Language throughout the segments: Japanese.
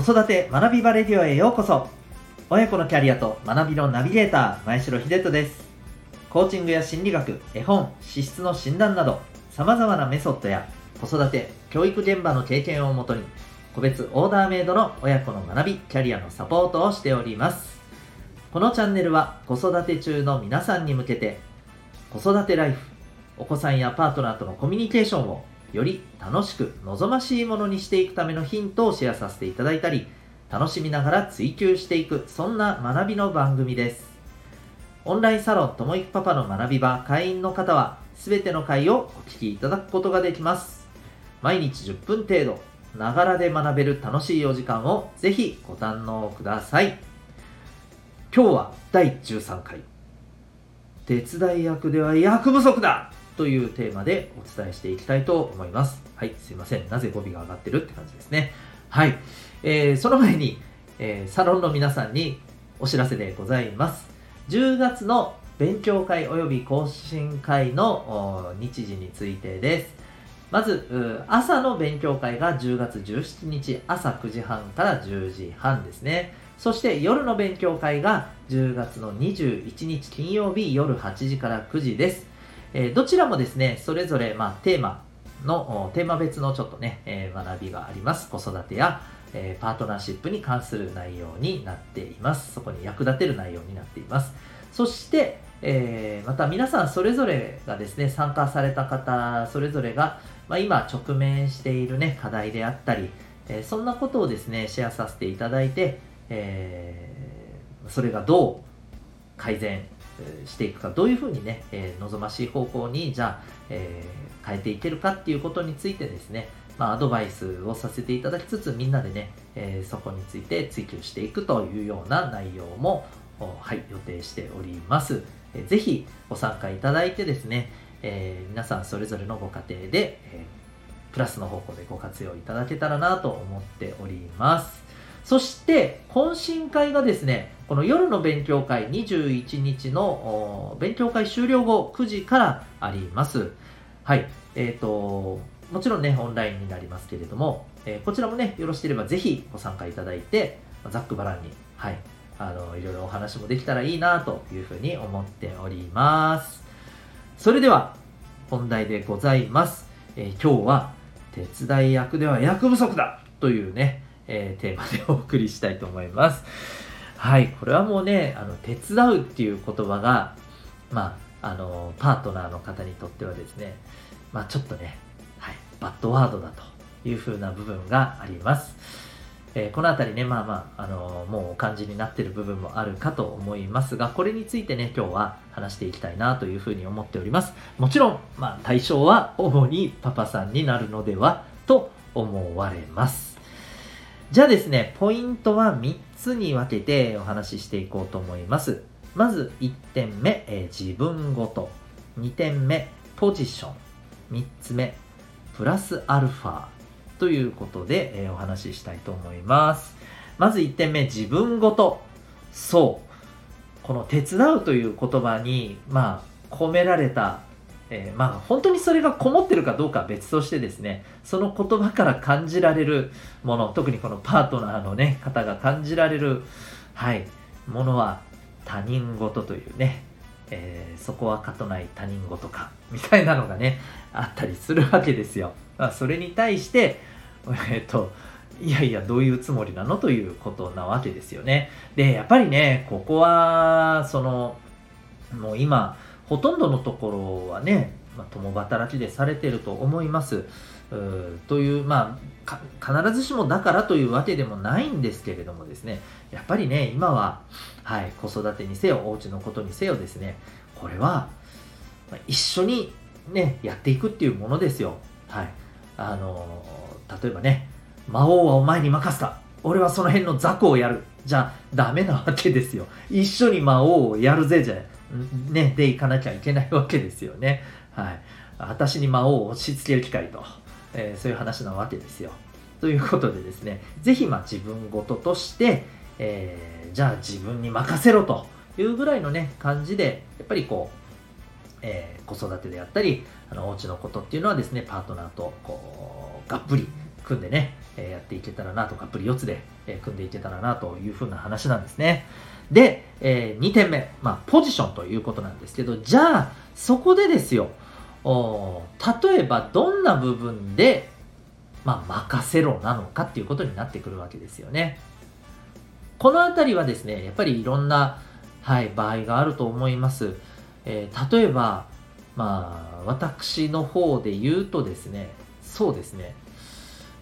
子育て学びバレディオへようこそ。親子のキャリアと学びのナビゲーター前城秀人です。コーチングや心理学絵本資質の診断など様々なメソッドや子育て教育現場の経験をもとに個別オーダーメイドの親子の学びキャリアのサポートをしております。このチャンネルは子育て中の皆さんに向けて子育てライフお子さんやパートナーとのコミュニケーションをより楽しく望ましいものにしていくためのヒントをシェアさせていただいたり楽しみながら追求していくそんな学びの番組です。オンラインサロンともいくパパの学び場会員の方は全ての回をお聞きいただくことができます。毎日10分程度ながらで学べる楽しいお時間をぜひご堪能ください。今日は第13回。手伝い役では役不足だ。というテーマでお伝えしていきたいと思います。はい、すいません。なぜ語尾が上がってるって感じですね。はい。えー、その前に、えー、サロンの皆さんにお知らせでございます。10月の勉強会及び更新会の日時についてです。まず、朝の勉強会が10月17日朝9時半から10時半ですね。そして夜の勉強会が10月の21日金曜日夜8時から9時です。えー、どちらもですね、それぞれ、まあ、テーマの、テーマ別のちょっとね、えー、学びがあります。子育てや、えー、パートナーシップに関する内容になっています。そこに役立てる内容になっています。そして、えー、また皆さんそれぞれがですね、参加された方、それぞれが、まあ、今直面しているね、課題であったり、え、そんなことをですね、シェアさせていただいて、え、それがどう改善していくかどういうふうにね、えー、望ましい方向にじゃあ、えー、変えていけるかっていうことについてですね、まあ、アドバイスをさせていただきつつみんなでね、えー、そこについて追求していくというような内容も、はい、予定しております。えー、ぜひご参加いただいてですね、え、皆さんそれぞれのご家庭で、え、プラスの方向でご活用いただけたらなと思っております。そして、懇親会がですね、この夜の勉強会21日の勉強会終了後9時からあります。はい。えっ、ー、と、もちろんね、オンラインになりますけれども、えー、こちらもね、よろしければぜひご参加いただいて、ざっくばらんに、はい、あの、いろいろお話もできたらいいなというふうに思っております。それでは、本題でございます。えー、今日は、手伝い役では役不足だというね、えー、テーマでお送りしたいと思います。はい、これはもうね、あの手伝うっていう言葉が、まあ、あのパートナーの方にとってはですね、まあ、ちょっとね、はい、バッドワードだというふうな部分があります。えー、このあたりね、まあまあ、あのー、もうお感じになってる部分もあるかと思いますが、これについてね、今日は話していきたいなというふうに思っております。もちろん、まあ、対象は主にパパさんになるのではと思われます。じゃあですね、ポイントは3つに分けてお話ししていこうと思います。まず1点目、えー、自分ごと。2点目、ポジション。3つ目、プラスアルファ。ということで、えー、お話ししたいと思います。まず1点目、自分ごと。そう。この手伝うという言葉に、まあ、込められたえー、まあ本当にそれがこもってるかどうかは別としてですねその言葉から感じられるもの特にこのパートナーのね方が感じられるはいものは他人事というね、えー、そこはかとない他人事かみたいなのがねあったりするわけですよ、まあ、それに対してえっ、といやいや、どういうつもりなのということなわけですよね。で、やっぱりね、ここは、その、もう今、ほとんどのところはね、まあ、共働きでされてると思います。という、まあ、必ずしもだからというわけでもないんですけれどもですね、やっぱりね、今は、はい、子育てにせよ、お家のことにせよですね、これは、まあ、一緒にね、やっていくっていうものですよ。はい。あのー、例えばね、魔王はお前に任せた。俺はその辺の雑魚をやる。じゃあ、ダメなわけですよ。一緒に魔王をやるぜ、じゃね、で行かなきゃいけないわけですよね。はい。私に魔王を押し付ける機会と、えー、そういう話なわけですよ。ということでですね、ぜひまあ自分事として、えー、じゃあ自分に任せろというぐらいのね、感じで、やっぱりこう、えー、子育てであったり、あの、お家のことっていうのはですね、パートナーと、こう、がっぷり、組んでね、えやっていけたらなと、カップル4つで、え組んでいけたらなというふうな話なんですね。で、え2点目、まあ、ポジションということなんですけど、じゃあ、そこでですよ、お例えばどんな部分で、まあ、任せろなのかっていうことになってくるわけですよね。このあたりはですね、やっぱりいろんな、はい、場合があると思います。えー、例えば、まあ、私の方で言うとですね、そうですね、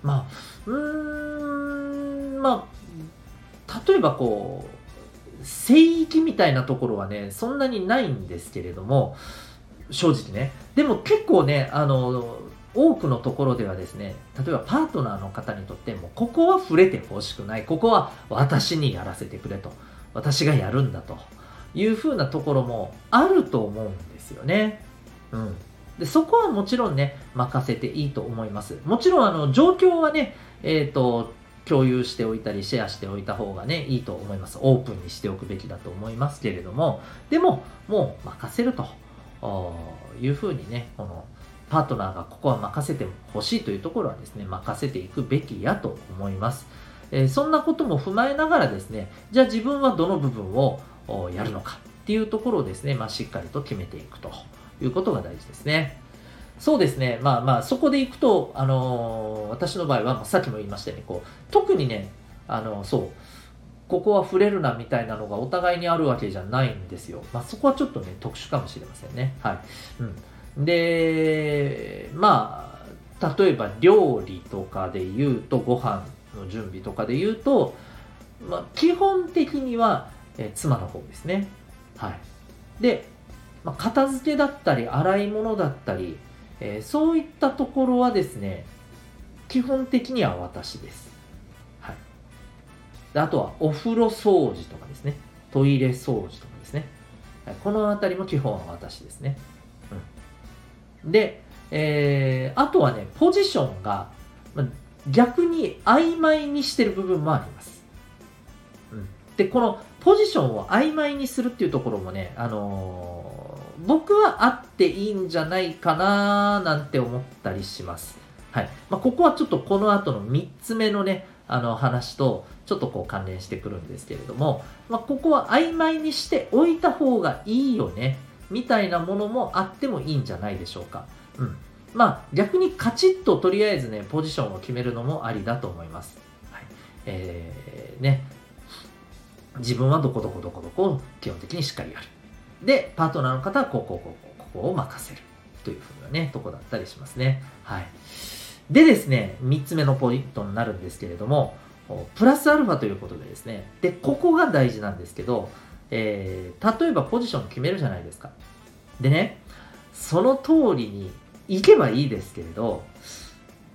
まあ、うーん、まあ、例えばこう、聖域みたいなところはね、そんなにないんですけれども、正直ね。でも結構ね、あの、多くのところではですね、例えばパートナーの方にとっても、ここは触れてほしくない、ここは私にやらせてくれと、私がやるんだというふうなところもあると思うんですよね。うん。で、そこはもちろんね、任せていいと思います。もちろん、あの、状況はね、えっ、ー、と、共有しておいたり、シェアしておいた方がね、いいと思います。オープンにしておくべきだと思いますけれども、でも、もう任せるというふうにね、この、パートナーがここは任せてほしいというところはですね、任せていくべきやと思います。えー、そんなことも踏まえながらですね、じゃあ自分はどの部分をやるのかっていうところをですね、まあ、しっかりと決めていくということが大事ですね。そうですね。まあまあ、そこでいくと、あのー、私の場合は、さっきも言いましたように、こう、特にね、あのー、そう、ここは触れるなみたいなのがお互いにあるわけじゃないんですよ。まあ、そこはちょっとね、特殊かもしれませんね。はい。うん。で、まあ、例えば料理とかで言うと、ご飯の準備とかで言うと、まあ、基本的には、え妻の方ですね。はい。で、まあ、片付けだったり、洗い物だったり、えー、そういったところはですね、基本的には私です。はい。であとは、お風呂掃除とかですね。トイレ掃除とかですね。はい、このあたりも基本は私ですね。うん。で、えー、あとはね、ポジションが、まあ、逆に曖昧にしてる部分もあります。うん。で、このポジションを曖昧にするっていうところもね、あのー、僕はあっていいんじゃないかななんて思ったりします。はい。まあ、ここはちょっとこの後の3つ目のね、あの話とちょっとこう関連してくるんですけれども、まあ、ここは曖昧にしておいた方がいいよね、みたいなものもあってもいいんじゃないでしょうか。うん。まあ、逆にカチッととりあえずね、ポジションを決めるのもありだと思います。はい。えー、ね、自分はどこどこどこどこを基本的にしっかりやる。で、パートナーの方はこうこうこうこ、ここを任せる。というふうなね、とこだったりしますね。はい。でですね、3つ目のポイントになるんですけれども、プラスアルファということでですね、で、ここが大事なんですけど、えー、例えばポジション決めるじゃないですか。でね、その通りに行けばいいですけれど、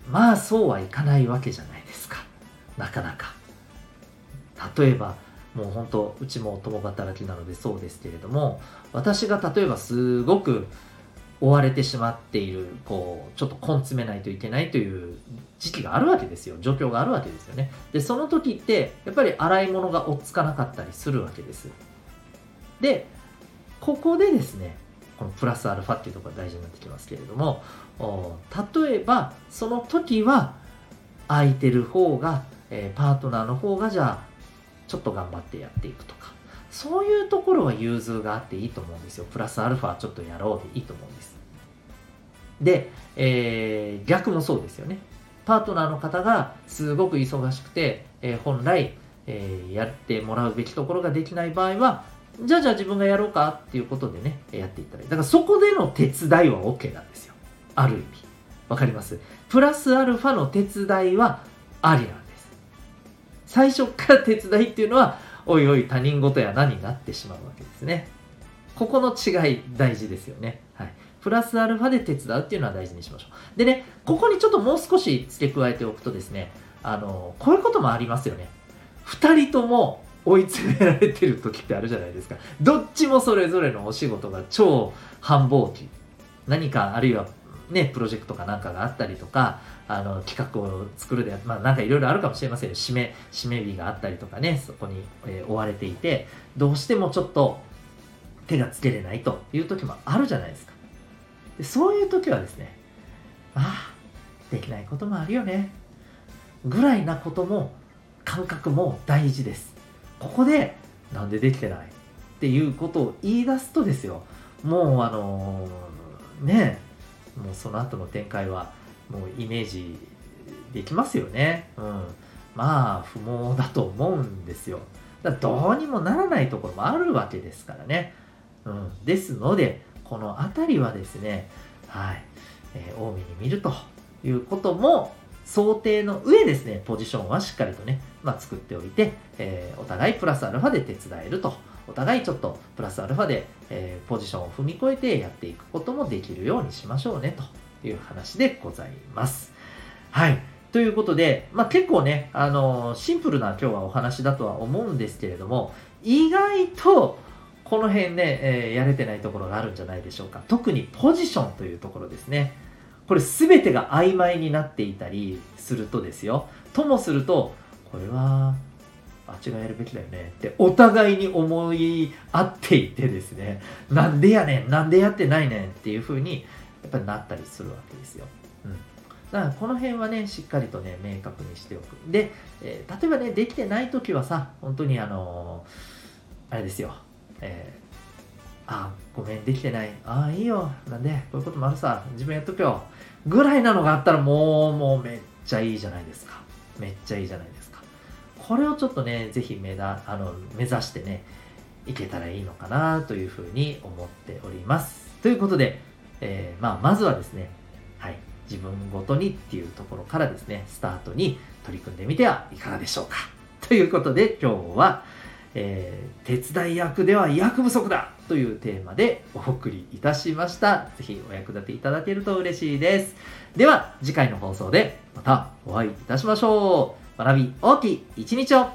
まあそうはいかないわけじゃないですか。なかなか。例えば、もう本当うちも共働きなのでそうですけれども私が例えばすごく追われてしまっているこうちょっと根詰めないといけないという時期があるわけですよ。状況があるわけですよね。でその時ってやっぱり洗い物が追っつかなかったりするわけです。でここでですねこのプラスアルファっていうところが大事になってきますけれども例えばその時は空いてる方が、えー、パートナーの方がじゃあちょっと頑張ってやっていくとか、そういうところは融通があっていいと思うんですよ。プラスアルファちょっとやろうでいいと思うんです。で、えー、逆もそうですよね。パートナーの方がすごく忙しくて、えー、本来、えー、やってもらうべきところができない場合は、じゃあじゃあ自分がやろうかっていうことでね、やっていただいて。だからそこでの手伝いは OK なんですよ。ある意味。わかります？プラスアルファの手伝いはありなんです最初から手伝いっていうのは、おいおい他人事や何になってしまうわけですね。ここの違い大事ですよね。はい。プラスアルファで手伝うっていうのは大事にしましょう。でね、ここにちょっともう少し付け加えておくとですね、あの、こういうこともありますよね。二人とも追い詰められてる時ってあるじゃないですか。どっちもそれぞれのお仕事が超繁忙期。何かあるいはね、プロジェクトかなんかがあったりとか、あの、企画を作るで、まあなんかいろいろあるかもしれませんよ。締め、締め日があったりとかね、そこに、えー、追われていて、どうしてもちょっと手がつけれないという時もあるじゃないですか。でそういう時はですね、ああ、できないこともあるよね。ぐらいなことも感覚も大事ですここでなんでできてない？っていうことを言い出すとですよもうあのー、ねもうその後の展開はもうイメージできますよね。うん。まあ不毛だと思うんですよ。だどうにもならないところもあるわけですからね、うん、ですのでこの辺りはですねはい、えー、多めに見るということも想定の上ですね、ポジションはしっかりとね、まあ、作っておいて、えー、お互いプラスアルファで手伝えると。お互いちょっとプラスアルファで、えー、ポジションを踏み越えてやっていくこともできるようにしましょうねという話でございます。はい。ということで、まあ、結構ね、あのー、シンプルな今日はお話だとは思うんですけれども、意外とこの辺ね、えー、やれてないところがあるんじゃないでしょうか。特にポジションというところですね。これ全てが曖昧になっていたりするとですよともするとこれはあっちがやるべきだよねってお互いに思い合っていてですねなんでやねんなんでやってないねんっていう風にやっぱりなったりするわけですよ。うんだからこの辺はね、しっかりとね、明確にしておく。で、えー、例えばね、できてない時はさ、本当にあのー、あれですよ、えあ、ごめん、できてない。ああ、いいよ。なんで、こういうこともあるさ。自分やっとくよ。ぐらいなのがあったらもう、もうめっちゃいいじゃないですか。めっちゃいいじゃないですか。これをちょっとね、ぜひ目だあの目指してね、いけたらいいのかなというふうに思っております。ということで、えー、まあ、まずはですね、はい、自分ごとにっていうところからですね、スタートに取り組んでみてはいかがでしょうか。ということで、今日は、えー、手伝い役では役不足だというテーマでお送りいたしました。ぜひお役立ていただけると嬉しいです。では次回の放送でまたお会いいたしましょう。学び大きい一日を